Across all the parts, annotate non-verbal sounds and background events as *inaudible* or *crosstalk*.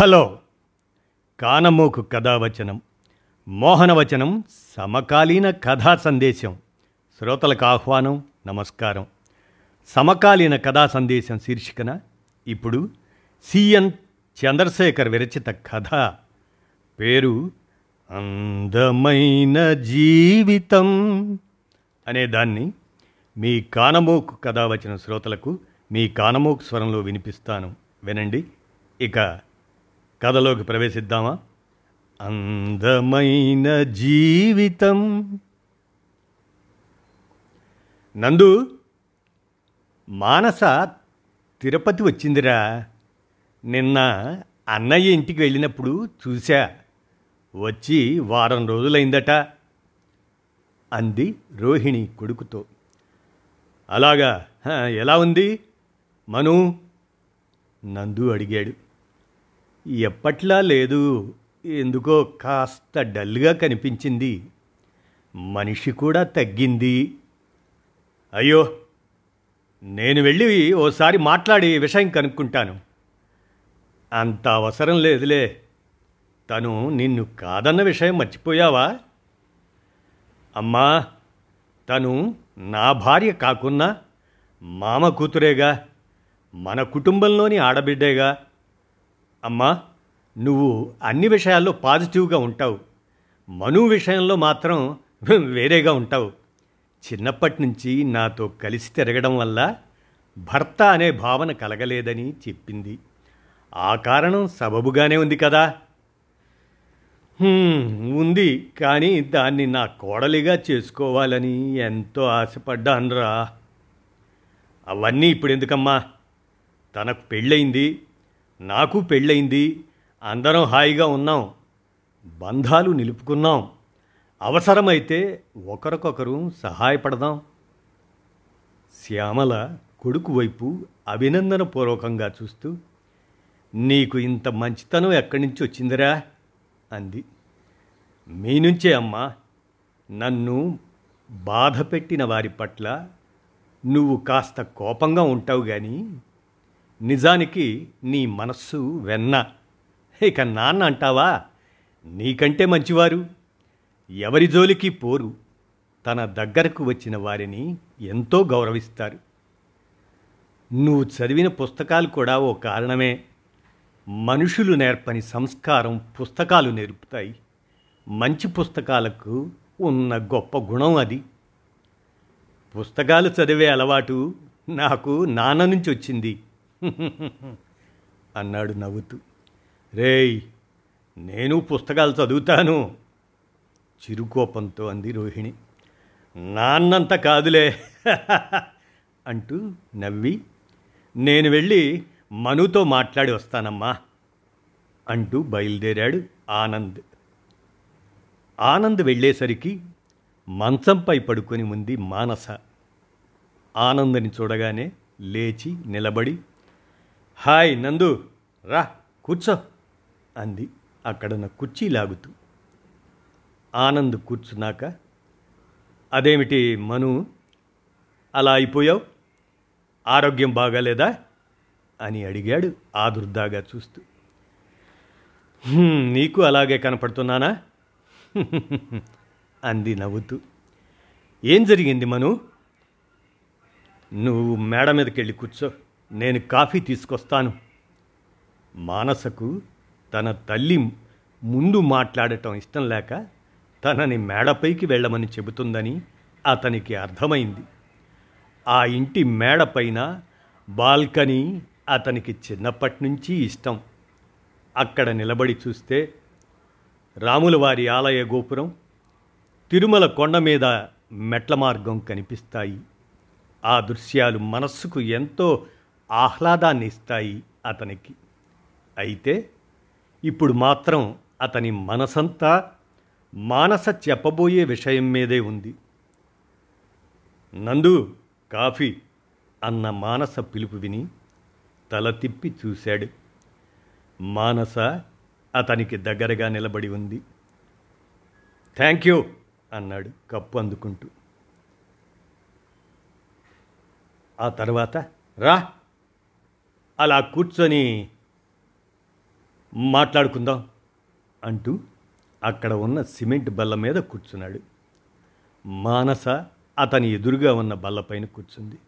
Hello. కానమోకు కథావచనం మోహనవచనం సమకాలీన కథా సందేశం. శ్రోతలకు ఆహ్వానం నమస్కారం. సమకాలీన కథా సందేశం శీర్షికన ఇప్పుడు సిఎన్ చంద్రశేఖర్ విరచిత కథ. పేరు అందమైన జీవితం అనే దాన్ని మీ కానమోకు కథావచన శ్రోతలకు మీ కానమోకు స్వరంలో వినిపిస్తాను. వినండి. ఇక కథలోకి ప్రవేశిద్దామా? అందమైన జీవితం. నందు మానస తిరుపతి వచ్చిందిరా. నిన్న అన్నయ్య ఇంటికి వెళ్ళినప్పుడు చూశా. వచ్చి వారం రోజులైందట. అంది రోహిణి కొడుకుతో. అలాగా ఎలా ఉంది? మను? నందు అడిగాడు. ఎప్పట్లా లేదు. ఎందుకో కాస్త డల్గా కనిపించింది. మనిషి కూడా తగ్గింది. అయ్యో నేను వెళ్ళి ఓసారి మాట్లాడి విషయం కనుక్కుంటాను. అంత అవసరం లేదులే. తను నిన్ను కాదన్న విషయం మర్చిపోయావా? అమ్మా తను నా భార్య కాకున్నా మామ కూతురేగా మన కుటుంబంలోని ఆడబిడ్డేగా అమ్మా నువ్వు అన్ని విషయాల్లో పాజిటివ్గా ఉంటావు. మను విషయంలో మాత్రం వేరేగా ఉంటావు. చిన్నప్పటి నుంచి నాతో కలిసి తిరగడం వల్ల భర్త అనే భావన కలగలేదని చెప్పింది. ఆ కారణం సబబుగానే ఉంది కదా. ఉంది కానీ దాన్ని నా కోడలిగా చేసుకోవాలని ఎంతో ఆశపడ్డానురా. అవన్నీ ఇప్పుడు ఎందుకమ్మా తనకు పెళ్ళయింది. నాకు పెళ్ళయింది. అందరం హాయిగా ఉన్నాం. బంధాలు నిలుపుకున్నాం. అవసరమైతే ఒకరికొకరు సహాయపడదాం. శ్యామల కొడుకు వైపు అభినందనపూర్వకంగా చూస్తూ నీకు ఇంత మంచితనం ఎక్కడి నుంచి వచ్చిందిరా? అంది. మీ నుంచే అమ్మా. నన్ను బాధ పెట్టిన వారి పట్ల నువ్వు కాస్త కోపంగా ఉంటావు కానీ నిజానికి నీ మనస్సు వెన్న. ఇక నాన్న అంటావా? నీకంటే మంచివారు. ఎవరి జోలికి పోరు. తన దగ్గరకు వచ్చిన వారిని ఎంతో గౌరవిస్తారు. నువ్వు చదివిన పుస్తకాలు కూడా ఓ కారణమే. మనుషులు నేర్పని సంస్కారం పుస్తకాలు నేర్పుతాయి. మంచి పుస్తకాలకు ఉన్న గొప్ప గుణం అది. పుస్తకాలు చదివే అలవాటు నాకు నాన్న నుంచి వచ్చింది. *laughs* అన్నాడు నవ్వుతూ. రేయ్ నేను పుస్తకాలు చదువుతాను. చిరుకోపంతో అంది రోహిణి. నాన్నంత కాదులే *laughs* అంటూ నవ్వి. నేను వెళ్ళి మనుతో మాట్లాడి వస్తానమ్మా అంటూ బయలుదేరాడు ఆనంద్. ఆనంద్ వెళ్ళేసరికి మంచంపై పడుకొని ఉంది మానస. ఆనందని చూడగానే లేచి నిలబడి హాయ్ నందు రా కూర్చో అంది అక్కడున్న కుర్చీ లాగుతూ. ఆనంద్ కూర్చున్నాక అదేమిటి మను అలా అయిపోయావు? ఆరోగ్యం బాగాలేదా? అని అడిగాడు ఆదుర్దాగా చూస్తూ. నీకు అలాగే కనపడుతున్నానా? *laughs* అంది నవ్వుతూ. ఏం జరిగింది మను? నువ్వు మేడ మీదకి వెళ్ళి కూర్చో. నేను కాఫీ తీసుకొస్తాను. మానసకు తన తల్లి ముందు మాట్లాడటం ఇష్టం లేక తనని మేడపైకి వెళ్ళమని చెబుతుందని అతనికి అర్థమైంది. ఆ ఇంటి మేడపైన బాల్కనీ అతనికి చిన్నప్పటి నుంచి ఇష్టం. అక్కడ నిలబడి చూస్తే రాములవారి ఆలయ గోపురం తిరుమల కొండ మీద మెట్ల మార్గం కనిపిస్తాయి. ఆ దృశ్యాలు మనస్సుకు ఎంతో ఆహ్లాదాన్ని ఇస్తాయి అతనికి. అయితే ఇప్పుడు మాత్రం అతని మనసంతా మానస చెప్పబోయే విషయం మీదే ఉంది. నందు కాఫీ అన్న మానస పిలుపు విని తల తిప్పి చూశాడు. మానస అతనికి దగ్గరగా నిలబడి ఉంది. థ్యాంక్ యూ అన్నాడు కప్పు అందుకుంటూ. ఆ తర్వాత రా అలా కూర్చొని మాట్లాడుకుందాం అంటూ అక్కడ ఉన్న సిమెంట్ బల్ల మీద కూర్చున్నాడు. మానస అతని ఎదురుగా ఉన్న బల్లపైన కూర్చుంది.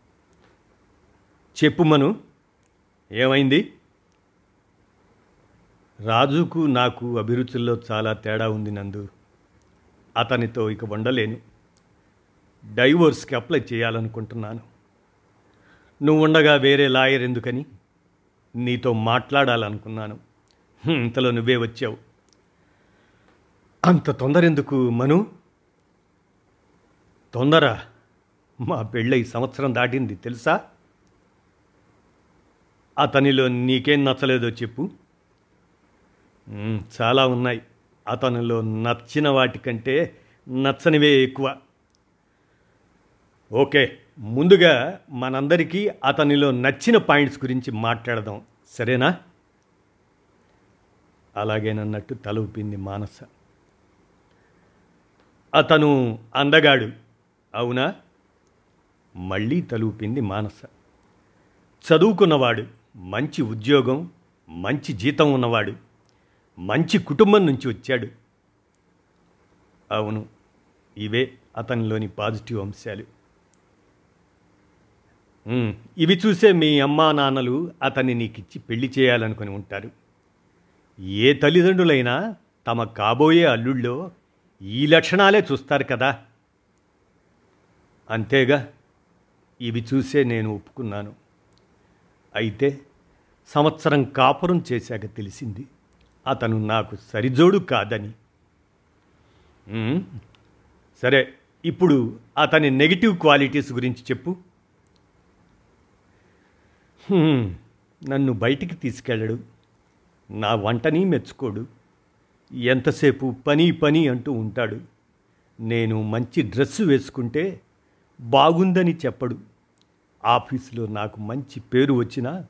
చెప్పు మను ఏమైంది? రాజుకు నాకు అభిరుచుల్లో చాలా తేడా ఉంది నందు. అతనితో ఇక ఉండలేను డైవోర్స్కి అప్లై చేయాలనుకుంటున్నాను. నువ్వు ఉండగా వేరే లాయర్ ఎందుకని? నీతో మాట్లాడాలనుకున్నాను. ఇంతలో నువ్వే వచ్చావు. అంత తొందర ఎందుకు మను? తొందర? మా పెళ్ళై సంవత్సరం దాటింది తెలుసా? అతనిలో నీకేం నచ్చలేదో చెప్పు. చాలా ఉన్నాయి. అతనిలో నచ్చిన వాటికంటే నచ్చనివే ఎక్కువ. ఓకే. ముందుగా మనందరికీ అతనిలో నచ్చిన పాయింట్స్ గురించి మాట్లాడదాం. సరేనా? అలాగేనన్నట్టు తల ఊపింది మానస. అతను అందగాడు. అవునా? మళ్ళీ తలూపింది మానస. చదువుకున్నవాడు. మంచి ఉద్యోగం మంచి జీతం ఉన్నవాడు. మంచి కుటుంబం నుంచి వచ్చాడు. అవును ఇవే అతనిలోని పాజిటివ్ అంశాలు. ఇవి చూసే మీ అమ్మా నాన్నలు అతన్ని నీకిచ్చి పెళ్ళి చేయాలనుకుని ఉంటారు. ఏ తల్లిదండ్రులైనా తమ కాబోయే అల్లుళ్ళో ఈ లక్షణాలే చూస్తారు కదా. అంతేగా ఇవి చూసే నేను ఒప్పుకున్నాను. అయితే సంవత్సరం కాపురం చేశాక తెలిసింది అతను నాకు సరిజోడు కాదని. సరే ఇప్పుడు అతని నెగిటివ్ క్వాలిటీస్ గురించి చెప్పు. నన్ను బయటికి తీసుకెళ్ళడు. నా వంటని మెచ్చుకోడు. ఎంతసేపు పని పని అంటూ ఉంటాడు. నేను మంచి డ్రెస్సు వేసుకుంటే బాగుందని చెప్పడు. ఆఫీసులో నాకు మంచి పేరు వచ్చినా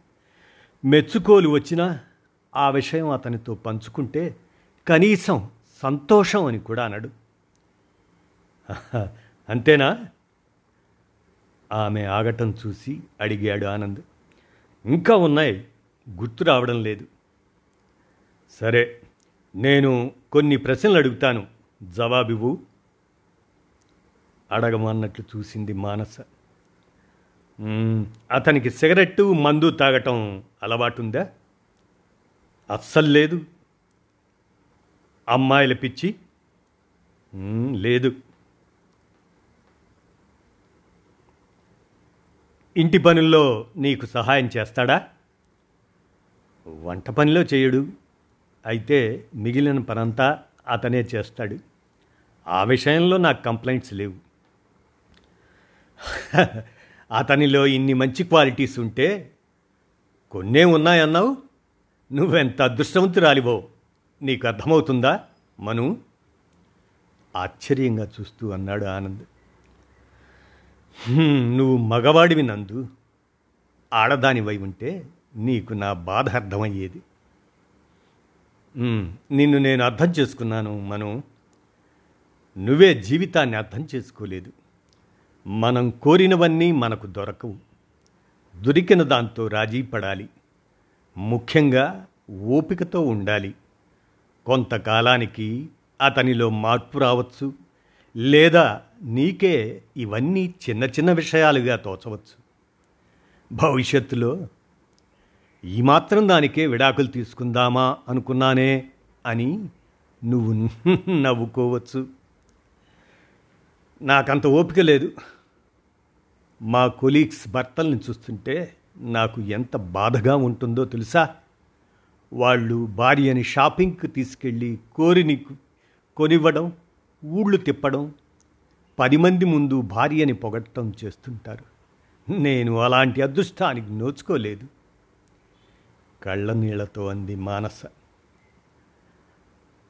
మెచ్చుకోలు వచ్చినా ఆ విషయం అతనితో పంచుకుంటే కనీసం సంతోషం అని కూడా అనడు. *laughs* అంతేనా? ఆమె ఆగటం చూసి అడిగాడు ఆనంద్. ఇంకా ఉన్నాయి. గుర్తు రావడం లేదు. సరే నేను కొన్ని ప్రశ్నలు అడుగుతాను. జవాబివ్వు. అడగమన్నట్లు చూసింది మానస. అతనికి సిగరెట్టు మందు తాగటం అలవాటుందా? అస్సలు లేదు. అమ్మాయిల పిచ్చి? లేదు. ఇంటి పనుల్లో నీకు సహాయం చేస్తాడా? వంట పనిలో చేయడు అయితే మిగిలిన పనంతా అతనే చేస్తాడు. ఆ విషయంలో నాకు కంప్లైంట్స్ లేవు. *laughs* అతనిలో ఇన్ని మంచి క్వాలిటీస్ ఉంటే కొన్నే ఉన్నాయన్నావు? నువ్వెంత అదృష్టవంతురాలివో? నీకు అర్థమవుతుందా మను? ఆశ్చర్యంగా చూస్తూ అన్నాడు ఆనంద్. నువ్వు మగవాడివి నందు. ఆడదానివై ఉంటే నీకు నా బాధ అర్థమయ్యేది. నిన్ను నేను అర్థం చేసుకున్నాను మనం. నువ్వే జీవితాన్ని అర్థం చేసుకోలేదు. మనం కోరినవన్నీ మనకు దొరకవు. దొరికిన దాంతో రాజీ పడాలి. ముఖ్యంగా ఓపికతో ఉండాలి. కొంతకాలానికి అతనిలో మార్పు రావచ్చు. లేదా నీకే ఇవన్నీ చిన్న చిన్న విషయాలుగా తోచవచ్చు. భవిష్యత్తులో ఈ మాత్రం దానికే విడాకులు తీసుకుందామా అనుకున్నానే అని నువ్వు *laughs* నవ్వుకోవచ్చు. నాకంత ఓపిక లేదు. మా కొలీగ్స్ భర్తల్ని చూస్తుంటే నాకు ఎంత బాధగా ఉంటుందో తెలుసా? వాళ్ళు భార్యని షాపింగ్కి తీసుకెళ్ళి కోరిని కొనివ్వడం ఊళ్ళు తిప్పడం పది మంది ముందు భార్యని పొగట్టం చేస్తుంటారు. నేను అలాంటి అదృష్టానికి నోచుకోలేదు. కళ్ళనీళ్ళతో అంది మానస.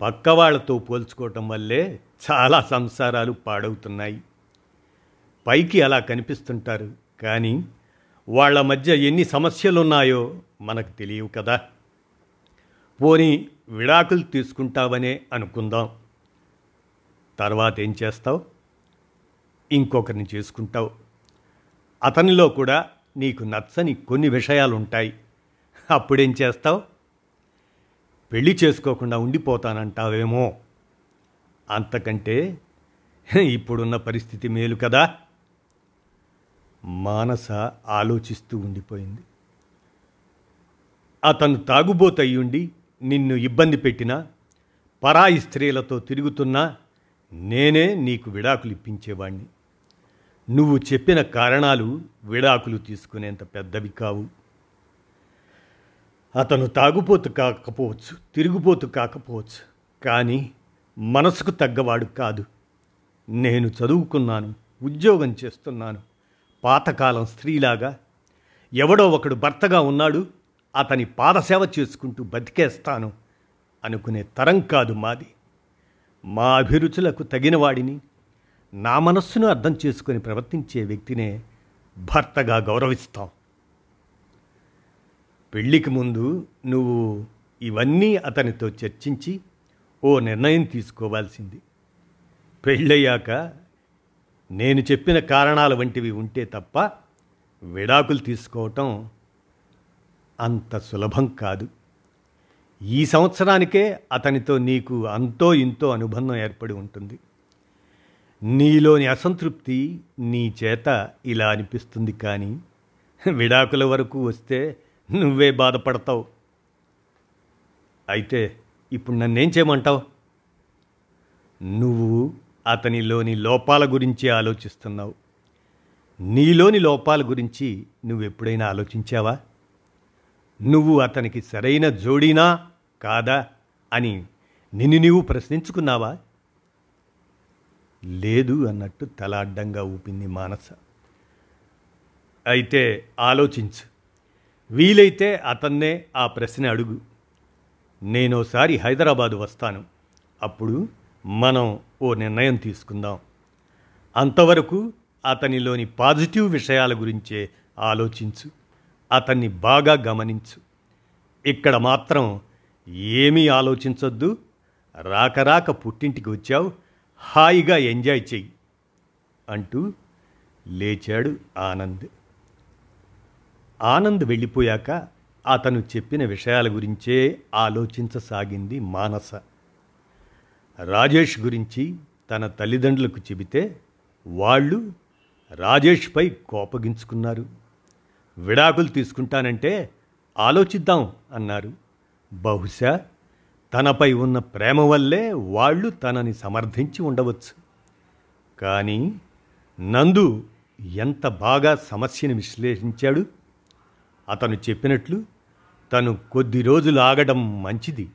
పక్క వాళ్ళతో పోల్చుకోవటం వల్లే చాలా సంసారాలు పాడవుతున్నాయి. పైకి అలా కనిపిస్తుంటారు కానీ వాళ్ళ మధ్య ఎన్ని సమస్యలున్నాయో మనకు తెలియవు కదా. పోనీ విడాకులు తీసుకుంటావనే అనుకుందాం. తర్వాత ఏం చేస్తావు? ఇంకొకరిని చేసుకుంటావు. అతనిలో కూడా నీకు నచ్చని కొన్ని విషయాలు ఉంటాయి అప్పుడేం చేస్తావు? పెళ్ళి చేసుకోకుండా ఉండిపోతానంటావేమో. అంతకంటే ఇప్పుడున్న పరిస్థితి మేలు కదా. మానస ఆలోచిస్తూ ఉండిపోయింది. అతను తాగుబోతయ్యుండి నిన్ను ఇబ్బంది పెట్టినా పరాయి స్త్రీలతో తిరుగుతున్నా నేనే నీకు విడాకులు ఇప్పించేవాణ్ణి నువ్వు చెప్పిన కారణాలు విడాకులు తీసుకునేంత పెద్దవి కావు. అతను తాగుపోతు కాకపోవచ్చు తిరుగుపోతు కాకపోవచ్చు కానీ మనసుకు తగ్గవాడు కాదు. నేను చదువుకున్నాను ఉద్యోగం చేస్తున్నాను. పాతకాలం స్త్రీలాగా ఎవడో ఒకడు భర్తగా ఉన్నాడు అతని పాదసేవ చేసుకుంటూ బతికేస్తాను అనుకునే తరం కాదు మాది. మా అభిరుచులకు తగినవాడిని నా మనస్సును అర్థం చేసుకొని ప్రవర్తించే వ్యక్తినే భర్తగా గౌరవిస్తాం. పెళ్ళికి ముందు నువ్వు ఇవన్నీ అతనితో చర్చించి ఓ నిర్ణయం తీసుకోవాల్సింది. పెళ్ళయ్యాక నేను చెప్పిన కారణాల వంటివి ఉంటే తప్ప విడాకులు తీసుకోవటం అంత సులభం కాదు. ఈ సంవత్సరానికే అతనితో నీకు అంతో ఇంతో అనుబంధం ఏర్పడి ఉంటుంది. నీలోని అసంతృప్తి నీ చేత ఇలా అనిపిస్తుంది కానీ విడాకుల వరకు వస్తే నువ్వే బాధపడతావు. అయితే ఇప్పుడు నన్నేం చేయమంటావు? నువ్వు అతనిలోని లోపాల గురించి ఆలోచిస్తున్నావు. నీలోని లోపాల గురించి నువ్వెప్పుడైనా ఆలోచించావా? నువ్వు అతనికి సరైన జోడీనా కాదా అని నిన్ను నీవు ప్రశ్నించుకున్నావా? లేదు అన్నట్టు తల అడ్డంగా ఊపింది మానస. అయితే ఆలోచించు. వీలైతే అతన్నే ఆ ప్రశ్న అడుగు. నేనోసారి హైదరాబాదు వస్తాను. అప్పుడు మనం ఓ నిర్ణయం తీసుకుందాం. అంతవరకు అతనిలోని పాజిటివ్ విషయాల గురించే ఆలోచించు. అతన్ని బాగా గమనించు. ఇక్కడ మాత్రం ఏమీ ఆలోచించొద్దు. రాక రాక పుట్టింటికి వచ్చావు. హాయిగా ఎంజాయ్ చెయ్యి అంటూ లేచాడు ఆనంద్. ఆనంద్ వెళ్ళిపోయాక అతను చెప్పిన విషయాల గురించే ఆలోచించసాగింది మానస. రాజేష్ గురించి తన తల్లిదండ్రులకు చెబితే వాళ్ళు రాజేష్పై కోపగించుకున్నారు. విడాకులు తీసుకుంటానంటే ఆలోచిద్దాం అన్నారు. బహుశా తనపై ఉన్న ప్రేమ వల్లే వాళ్ళు తనని సమర్థించి ఉండవచ్చు. కానీ నందు ఎంత బాగా సమస్యను విశ్లేషించాడు? అతను చెప్పినట్లు తను కొద్ది రోజులు ఆగడం మంచిది.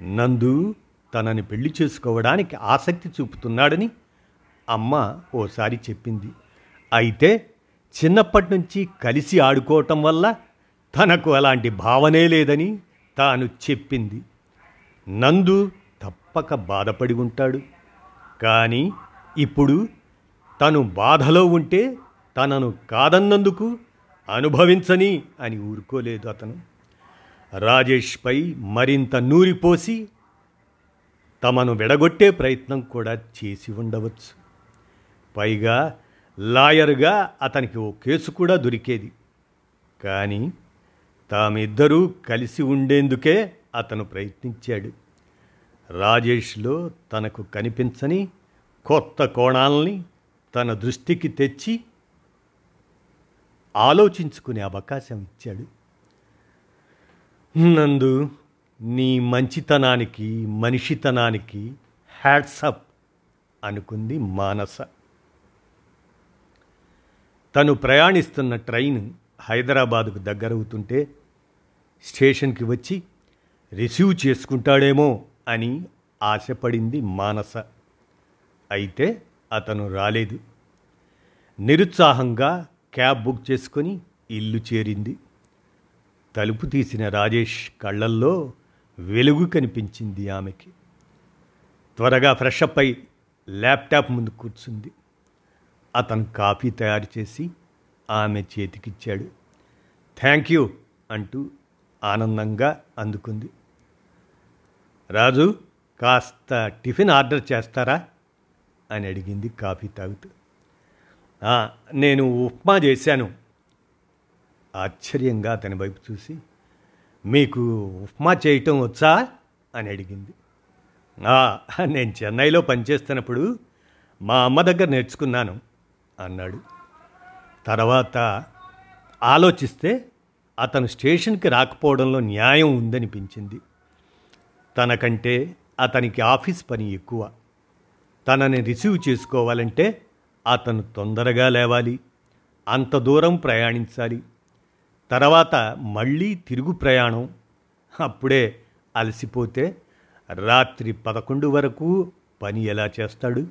నందు తనని పెళ్ళి చేసుకోవడానికి ఆసక్తి చూపుతున్నాడని అమ్మ ఓసారి చెప్పింది. అయితే చిన్నప్పటి నుంచి కలిసి ఆడుకోవటం వల్ల తనకు అలాంటి భావనే లేదని తాను చెప్పింది. నందు తప్పక బాధపడి ఉంటాడు. కానీ ఇప్పుడు తను బాధలో ఉంటే తనను కాదన్నందుకు అనుభవించని అని ఊరుకోలేదు అతను. రాజేష్పై మరింత నూరిపోసి తమను విడగొట్టే ప్రయత్నం కూడా చేసి ఉండవచ్చు. పైగా లాయర్గా అతనికి ఓ కేసు కూడా దొరికేది. కానీ తామిద్దరూ కలిసి ఉండేందుకే అతను ప్రయత్నించాడు. రాజేష్లో తనకు కనిపించని కొత్త కోణాలని తన దృష్టికి తెచ్చి ఆలోచించుకునే అవకాశం ఇచ్చాడు. నందు నీ మంచితనానికి మనిషితనానికి హ్యాట్సప్ అనుకుంది మానస. తను ప్రయాణిస్తున్న ట్రైన్ హైదరాబాదుకు దగ్గరవుతుంటే స్టేషన్కి వచ్చి రిసీవ్ చేసుకుంటాడేమో అని ఆశపడింది మానస. అయితే అతను రాలేదు. నిరుత్సాహంగా క్యాబ్ బుక్ చేసుకొని ఇల్లు చేరింది. తలుపు తీసిన రాజేష్ కళ్ళల్లో వెలుగు కనిపించింది ఆమెకి. త్వరగా ఫ్రెష్ అప్ అయి ల్యాప్టాప్ ముందు కూర్చుంది. అతను కాఫీ తయారు చేసి ఆమె చేతికిచ్చాడు. థ్యాంక్ యూ అంటూ ఆనందంగా అందుకుంది. రాజు కాస్త టిఫిన్ ఆర్డర్ చేస్తారా? అని అడిగింది కాఫీ తాగుతూ. నేను ఉప్మా చేశాను. ఆశ్చర్యంగా అతని వైపు చూసి మీకు ఉప్మా చేయటం వచ్చా? అని అడిగింది. నేను చెన్నైలో పనిచేస్తున్నప్పుడు మా అమ్మ దగ్గర నేర్చుకున్నాను అన్నాడు. తర్వాత ఆలోచిస్తే అతను స్టేషన్కి రాకపోవడంలో న్యాయం ఉందనిపించింది. తనకంటే అతనికి ఆఫీస్ పని ఎక్కువ. తనని రిసీవ్ చేసుకోవాలంటే అతను తొందరగా లేవాలి. అంత దూరం ప్రయాణించాలి. తర్వాత మళ్ళీ తిరుగు ప్రయాణం. అప్పుడే అలసిపోతే రాత్రి పదకొండు వరకు పని ఎలా చేస్తాడు?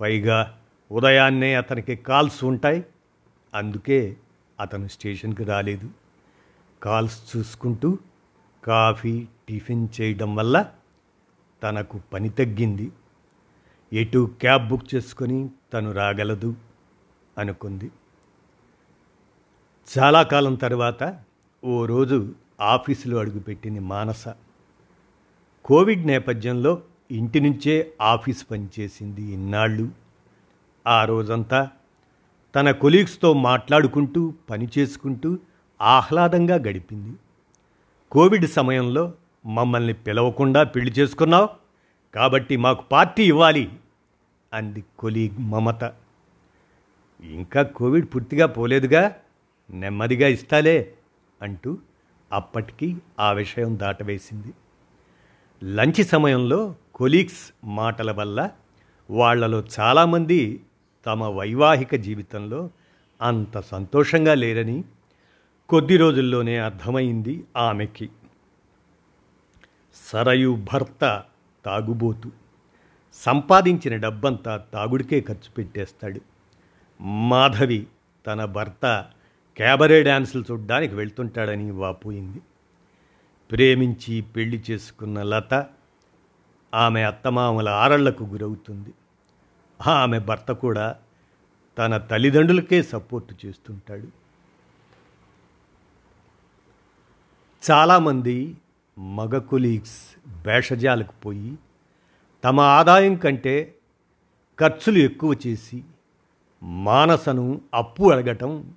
పైగా ఉదయాన్నే అతనికి కాల్స్ ఉంటాయి. అందుకే అతను స్టేషన్కి రాలేదు. కాల్స్ చూసుకుంటూ కాఫీ టిఫిన్ చేయడం వల్ల తనకు పని తగ్గింది. ఎటు క్యాబ్ బుక్ చేసుకొని తను రాగలదు అనుకుంది. చాలా కాలం తర్వాత ఓ రోజు ఆఫీసులో అడుగుపెట్టింది మానస. కోవిడ్ నేపథ్యంలో ఇంటి నుంచే ఆఫీస్ పనిచేసింది ఇన్నాళ్ళు. ఆ రోజంతా తన కొలీగ్స్తో మాట్లాడుకుంటూ పని చేసుకుంటూ ఆహ్లాదంగా గడిపింది. కోవిడ్ సమయంలో మమ్మల్ని పిలవకుండా పెళ్ళి చేసుకున్నావు. కాబట్టి మాకు పార్టీ ఇవ్వాలి అంది కొలీగ్ మమత. ఇంకా కోవిడ్ పూర్తిగా పోలేదుగా? నెమ్మదిగా ఇస్తాలే అంటూ అప్పటికి ఆ విషయం దాటవేసింది. లంచ్ సమయంలో కొలీగ్స్ మాటల వల్ల వాళ్ళలో చాలామంది తమ వైవాహిక జీవితంలో అంత సంతోషంగా లేరని కొద్ది రోజుల్లోనే అర్థమైంది ఆమెకి. సరయు భర్త తాగుబోతు. సంపాదించిన డబ్బంతా తాగుడికే ఖర్చు పెట్టేస్తాడు. మాధవి తన భర్త క్యాబరే డ్యాన్సులు చూడ్డానికి వెళ్తుంటాడని వాపోయింది. ప్రేమించి పెళ్ళి చేసుకున్న లత ఆమె అత్తమామల ఆరళ్ళకు గురవుతుంది. ఆమె భర్త కూడా తన తల్లిదండ్రులకే సపోర్టు చేస్తుంటాడు. చాలామంది మగ కొలీగ్స్ భేషజాలకు పోయి తమ ఆదాయం కంటే ఖర్చులు ఎక్కువ చేసి మానసను అప్పు అడగటం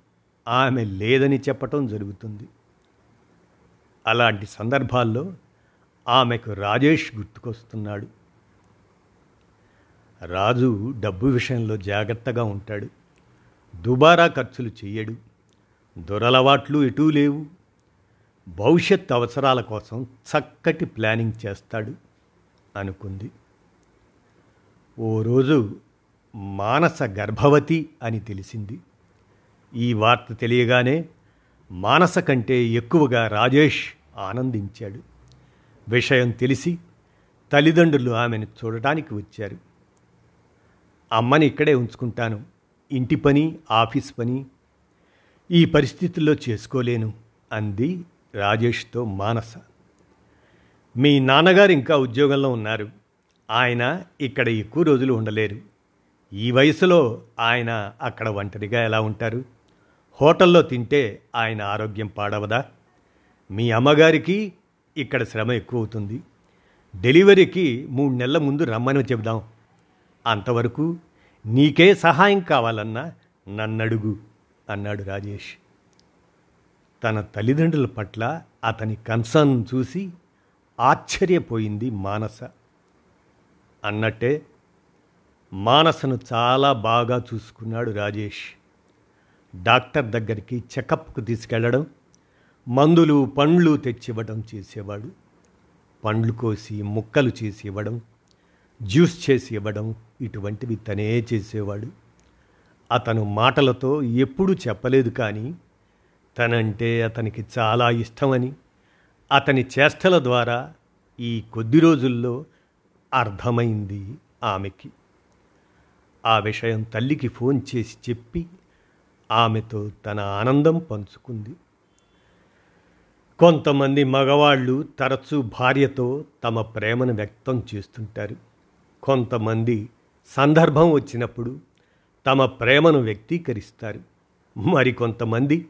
ఆమె లేదని చెప్పటం జరుగుతుంది. అలాంటి సందర్భాల్లో ఆమెకు రాజేష్ గుర్తుకొస్తున్నాడు. రాజు డబ్బు విషయంలో జాగ్రత్తగా ఉంటాడు. దుబారా ఖర్చులు చెయ్యడు. దురలవాట్లు ఎటూ లేవు. భవిష్యత్ అవసరాల కోసం చక్కటి ప్లానింగ్ చేస్తాడు అనుకుంది. ఓ రోజు మానస గర్భవతి అని తెలిసింది. ఈ వార్త తెలియగానే మానస కంటే ఎక్కువగా రాజేష్ ఆనందించాడు. విషయం తెలిసి తల్లిదండ్రులు ఆమెను చూడటానికి వచ్చారు. అమ్మని ఇక్కడే ఉంచుకుంటాను. ఇంటి పని ఆఫీస్ పని ఈ పరిస్థితుల్లో చేసుకోలేను అంది రాజేష్తో మానస. మీ నాన్నగారు ఇంకా ఉద్యోగంలో ఉన్నారు. ఆయన ఇక్కడ ఎక్కువ రోజులు ఉండలేరు. ఈ వయసులో ఆయన అక్కడ ఒంటరిగా ఎలా ఉంటారు? హోటల్లో తింటే ఆయన ఆరోగ్యం పాడవదా? మీ అమ్మగారికి ఇక్కడ శ్రమ ఎక్కువ అవుతుంది డెలివరీకి మూడు నెలల ముందు రమ్మని చెబుదాం. అంతవరకు నీకే సహాయం కావాలన్నా నన్నడుగు అన్నాడు రాజేష్. తన తల్లిదండ్రుల పట్ల అతని కన్సర్న్ చూసి ఆశ్చర్యపోయింది మానస. అన్నట్టే మానసను చాలా బాగా చూసుకున్నాడు రాజేష్. డాక్టర్ దగ్గరికి చెకప్కు తీసుకెళ్ళడం మందులు పండ్లు తెచ్చివ్వడం చేసేవాడు. పండ్లు కోసి ముక్కలు చేసి ఇవ్వడం జ్యూస్ చేసి ఇవ్వడం ఇటువంటివి తనే చేసేవాడు. అతను మాటలతో ఎప్పుడూ చెప్పలేదు కానీ తనంటే అతనికి చాలా ఇష్టమని అతని చేష్టల ద్వారా ఈ కొద్ది రోజుల్లో అర్థమైంది ఆమెకి. ఆ విషయం తల్లికి ఫోన్ చేసి చెప్పి ఆమెతో తన ఆనందం పంచుకుంది. కొంతమంది మగవాళ్ళు తరచూ భార్యతో తమ ప్రేమను వ్యక్తం చేస్తుంటారు. కొంతమంది సందర్భం వచ్చినప్పుడు తమ ప్రేమను వ్యక్తీకరిస్తారు. మరికొంతమంది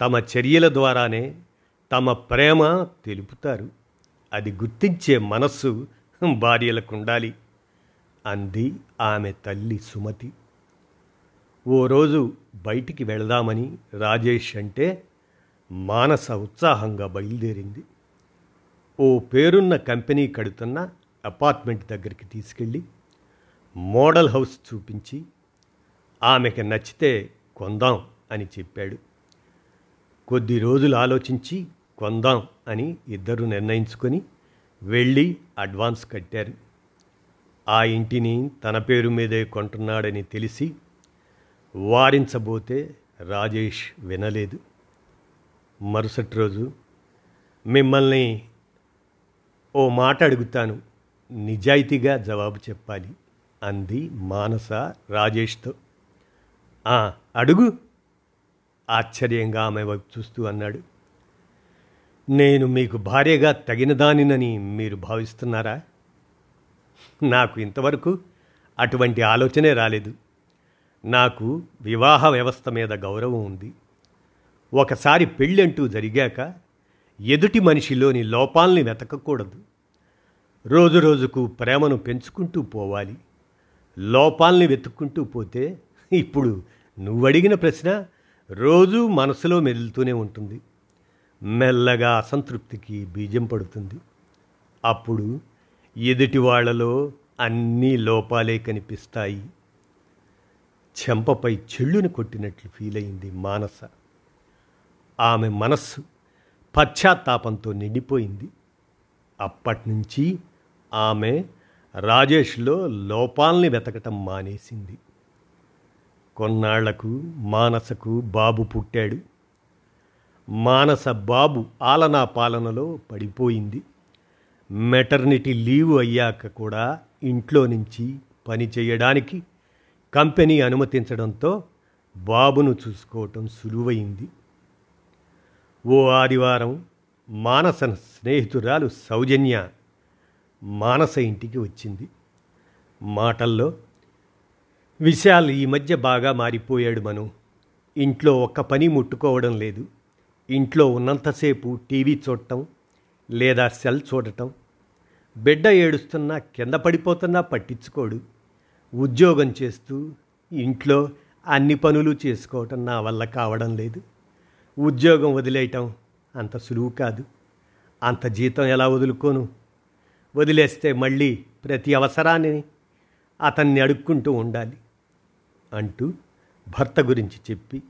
తమ చర్యల ద్వారానే తమ ప్రేమ తెలుపుతారు. అది గుర్తించే మనస్సు భార్యలకు ఉండాలి అంది ఆమె తల్లి సుమతి. ఓ రోజు బయటికి వెళదామని రాజేష్ అంటే మానస ఉత్సాహంగా బయలుదేరింది. ఓ పేరున్న కంపెనీ కడుతున్న అపార్ట్మెంట్ దగ్గరికి తీసుకెళ్ళి మోడల్ హౌస్ చూపించి ఆమెకి నచ్చితే కొందాం అని చెప్పాడు. కొద్ది రోజులు ఆలోచించి కొందాం అని ఇద్దరు నిర్ణయించుకొని వెళ్ళి అడ్వాన్స్ కట్టారు. ఆ ఇంటిని తన పేరు మీదే కొంటున్నాడని తెలిసి వారించబోతే రాజేష్ వినలేదు. మరుసటి రోజు మిమ్మల్ని ఓ మాట అడుగుతాను నిజాయితీగా జవాబు చెప్పాలి అంది మానస రాజేష్తో. అడుగు. ఆశ్చర్యంగా ఆమె వైపు చూస్తూ అన్నాడు నేను మీకు భార్యగా తగిన దానినని మీరు భావిస్తున్నారా? నాకు ఇంతవరకు అటువంటి ఆలోచనే రాలేదు. నాకు వివాహ వ్యవస్థ మీద గౌరవం ఉంది. ఒకసారి పెళ్ళంటూ జరిగాక ఎదుటి మనిషిలోని లోపాల్ని వెతకకూడదు. రోజు రోజుకు ప్రేమను పెంచుకుంటూ పోవాలి. లోపాల్ని వెతుక్కుంటూ పోతే ఇప్పుడు నువ్వడిగిన ప్రశ్న రోజూ మనసులో మెదులుతూనే ఉంటుంది. మెల్లగా అసంతృప్తికి బీజం పడుతుంది. అప్పుడు ఎదుటి వాళ్ళలో అన్నీ లోపాలే కనిపిస్తాయి. చెంపపై చెళ్ళుని కొట్టినట్లు ఫీల్ అయింది మానస. ఆమె మనస్సు పశ్చాత్తాపంతో నిండిపోయింది. అప్పటినుంచి ఆమె రాజేష్లో లోపాల్ని వెతకటం మానేసింది. కొన్నాళ్ళకు మానసకు బాబు పుట్టాడు. మానస బాబు ఆలనా పాలనలో పడిపోయింది. మెటర్నిటీ లీవ్ అయ్యాక కూడా ఇంట్లో నుంచి పని చేయడానికి కంపెనీ అనుమతించడంతో బాబును చూసుకోవటం సులువైంది. ఓ ఆదివారం మానస స్నేహితురాలు సౌజన్య మానస ఇంటికి వచ్చింది. మాటల్లో విశాల్ ఈ మధ్య బాగా మారిపోయాడు మను. ఇంట్లో ఒక్క పని ముట్టుకోవడం లేదు. ఇంట్లో ఉన్నంతసేపు టీవీ చూడటం లేదా సెల్ చూడటం. బిడ్డ ఏడుస్తున్నా కింద పడిపోతున్నా పట్టించుకోడు. ఉద్యోగం చేస్తూ ఇంట్లో అన్ని పనులు చేసుకోవటం నా వల్ల కావడం లేదు. ఉద్యోగం వదిలేయటం అంత సులువు కాదు. అంత జీతం ఎలా వదులుకోను? వదిలేస్తే మళ్ళీ ప్రతి అవసరాన్ని అతన్ని అడుక్కుంటూ ఉండాలి. అంటూ భర్త గురించి చెప్పి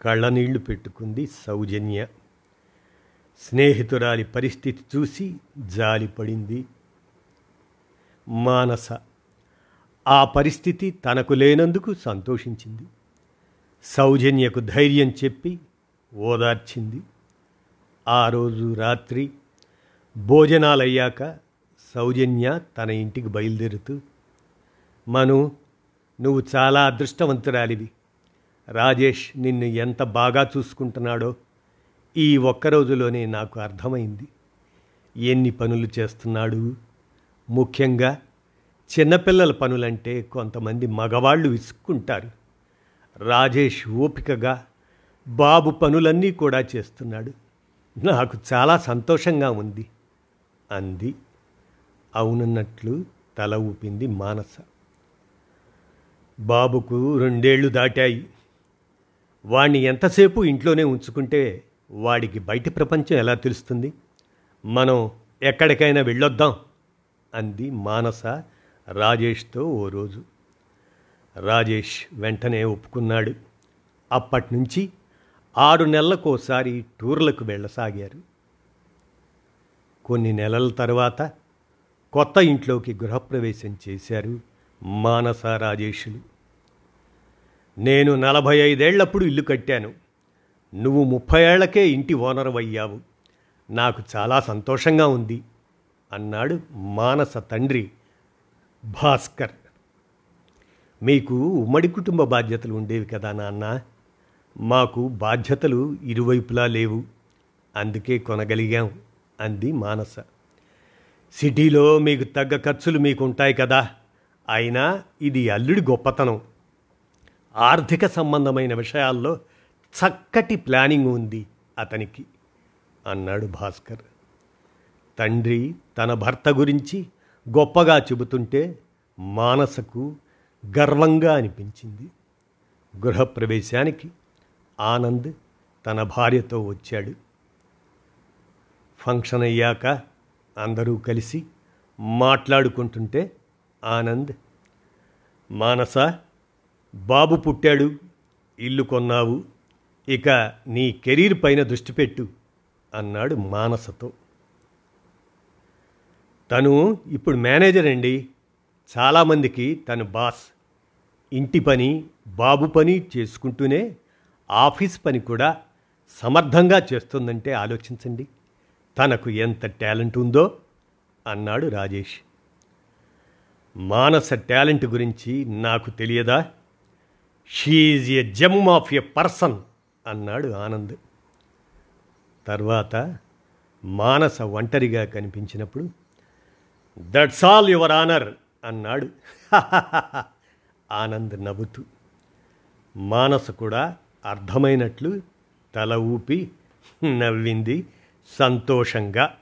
కళ్ళనీళ్ళు పెట్టుకుంది సౌజన్య. స్నేహితురాలి పరిస్థితి చూసి జాలిపడింది మానస ఆ పరిస్థితి తనకు లేనందుకు సంతోషించింది. సౌజన్యకు ధైర్యం చెప్పి ఓదార్చింది. ఆ రోజు రాత్రి భోజనాలయ్యాక సౌజన్య తన ఇంటికి బయలుదేరుతూ మను నువ్వు చాలా అదృష్టవంతురాలివి. రాజేష్ నిన్ను ఎంత బాగా చూసుకుంటున్నాడో ఈ ఒక్క రోజులోనే నాకు అర్థమైంది. ఎన్ని పనులు చేస్తున్నాడు? ముఖ్యంగా చిన్నపిల్లల పనులంటే కొంతమంది మగవాళ్ళు విసుక్కుంటారు. రాజేష్ ఓపికగా బాబు పనులన్నీ కూడా చేస్తున్నాడు. నాకు చాలా సంతోషంగా ఉంది. అంది. అవునన్నట్లు తల ఊపింది మానస. బాబుకు రెండేళ్ళు దాటాయి. వాణ్ణి ఎంతసేపు ఇంట్లోనే ఉంచుకుంటే వాడికి బయటి ప్రపంచం ఎలా తెలుస్తుంది? మనం ఎక్కడికైనా వెళ్ళొద్దాం అంది మానస రాజేష్తో ఓ రోజు. రాజేష్ వెంటనే ఒప్పుకున్నాడు. అప్పటి నుంచి ఆరు నెలలకోసారి టూర్లకు వెళ్ళసాగారు. కొన్ని నెలల తర్వాత కొత్త ఇంట్లోకి గృహప్రవేశం చేశారు. మానస రాజేషులు. నేను నలభై ఐదేళ్ళప్పుడు ఇల్లు కట్టాను. నువ్వు ముప్పై ఏళ్ళకే ఇంటి ఓనర్ అయ్యావు. నాకు చాలా సంతోషంగా ఉంది అన్నాడు మానస తండ్రి భాస్కర్. మీకు ఉమ్మడి కుటుంబ బాధ్యతలు ఉండేవి కదా నాన్న. మాకు బాధ్యతలు ఇరువైపులా లేవు. అందుకే కొనగలిగాం అంది మానస. సిటీలో మీకు తగ్గ ఖర్చులు మీకు ఉంటాయి కదా. అయినా ఇది అల్లుడి గొప్పతనం. ఆర్థిక సంబంధమైన విషయాల్లో చక్కటి ప్లానింగ్ ఉంది అతనికి అన్నాడు భాస్కర్. తండ్రి తన భర్త గురించి గొప్పగా చెబుతుంటే మానసకు గర్వంగా అనిపించింది. గృహప్రవేశానికి ఆనంద్ తన భార్యతో వచ్చాడు. ఫంక్షన్ అయ్యాక అందరూ కలిసి మాట్లాడుకుంటుంటే ఆనంద్. మానస బాబు పుట్టాడు ఇల్లు కొన్నావు ఇక నీ కెరీర్ పైన దృష్టి పెట్టు అన్నాడు మానసతో. తను ఇప్పుడు మేనేజర్ అండి. చాలామందికి తను బాస్. ఇంటి పని బాబు పని చేసుకుంటూనే ఆఫీస్ పని కూడా సమర్థంగా చేస్తుందంటే ఆలోచించండి. తనకు ఎంత టాలెంట్ ఉందో అన్నాడు రాజేష్. మానస టాలెంట్ గురించి నాకు తెలియదా? She is a Jammu of a person అన్నాడు ఆనంద్. తర్వాత మానస ఒంటరిగా కనిపించినప్పుడు దట్స్ ఆల్ యువర్ ఆనర్ అన్నాడు. ఆనంద్ నవ్వుతూ మానస కూడా అర్థమైనట్లు తల ఊపి నవ్వింది సంతోషంగా.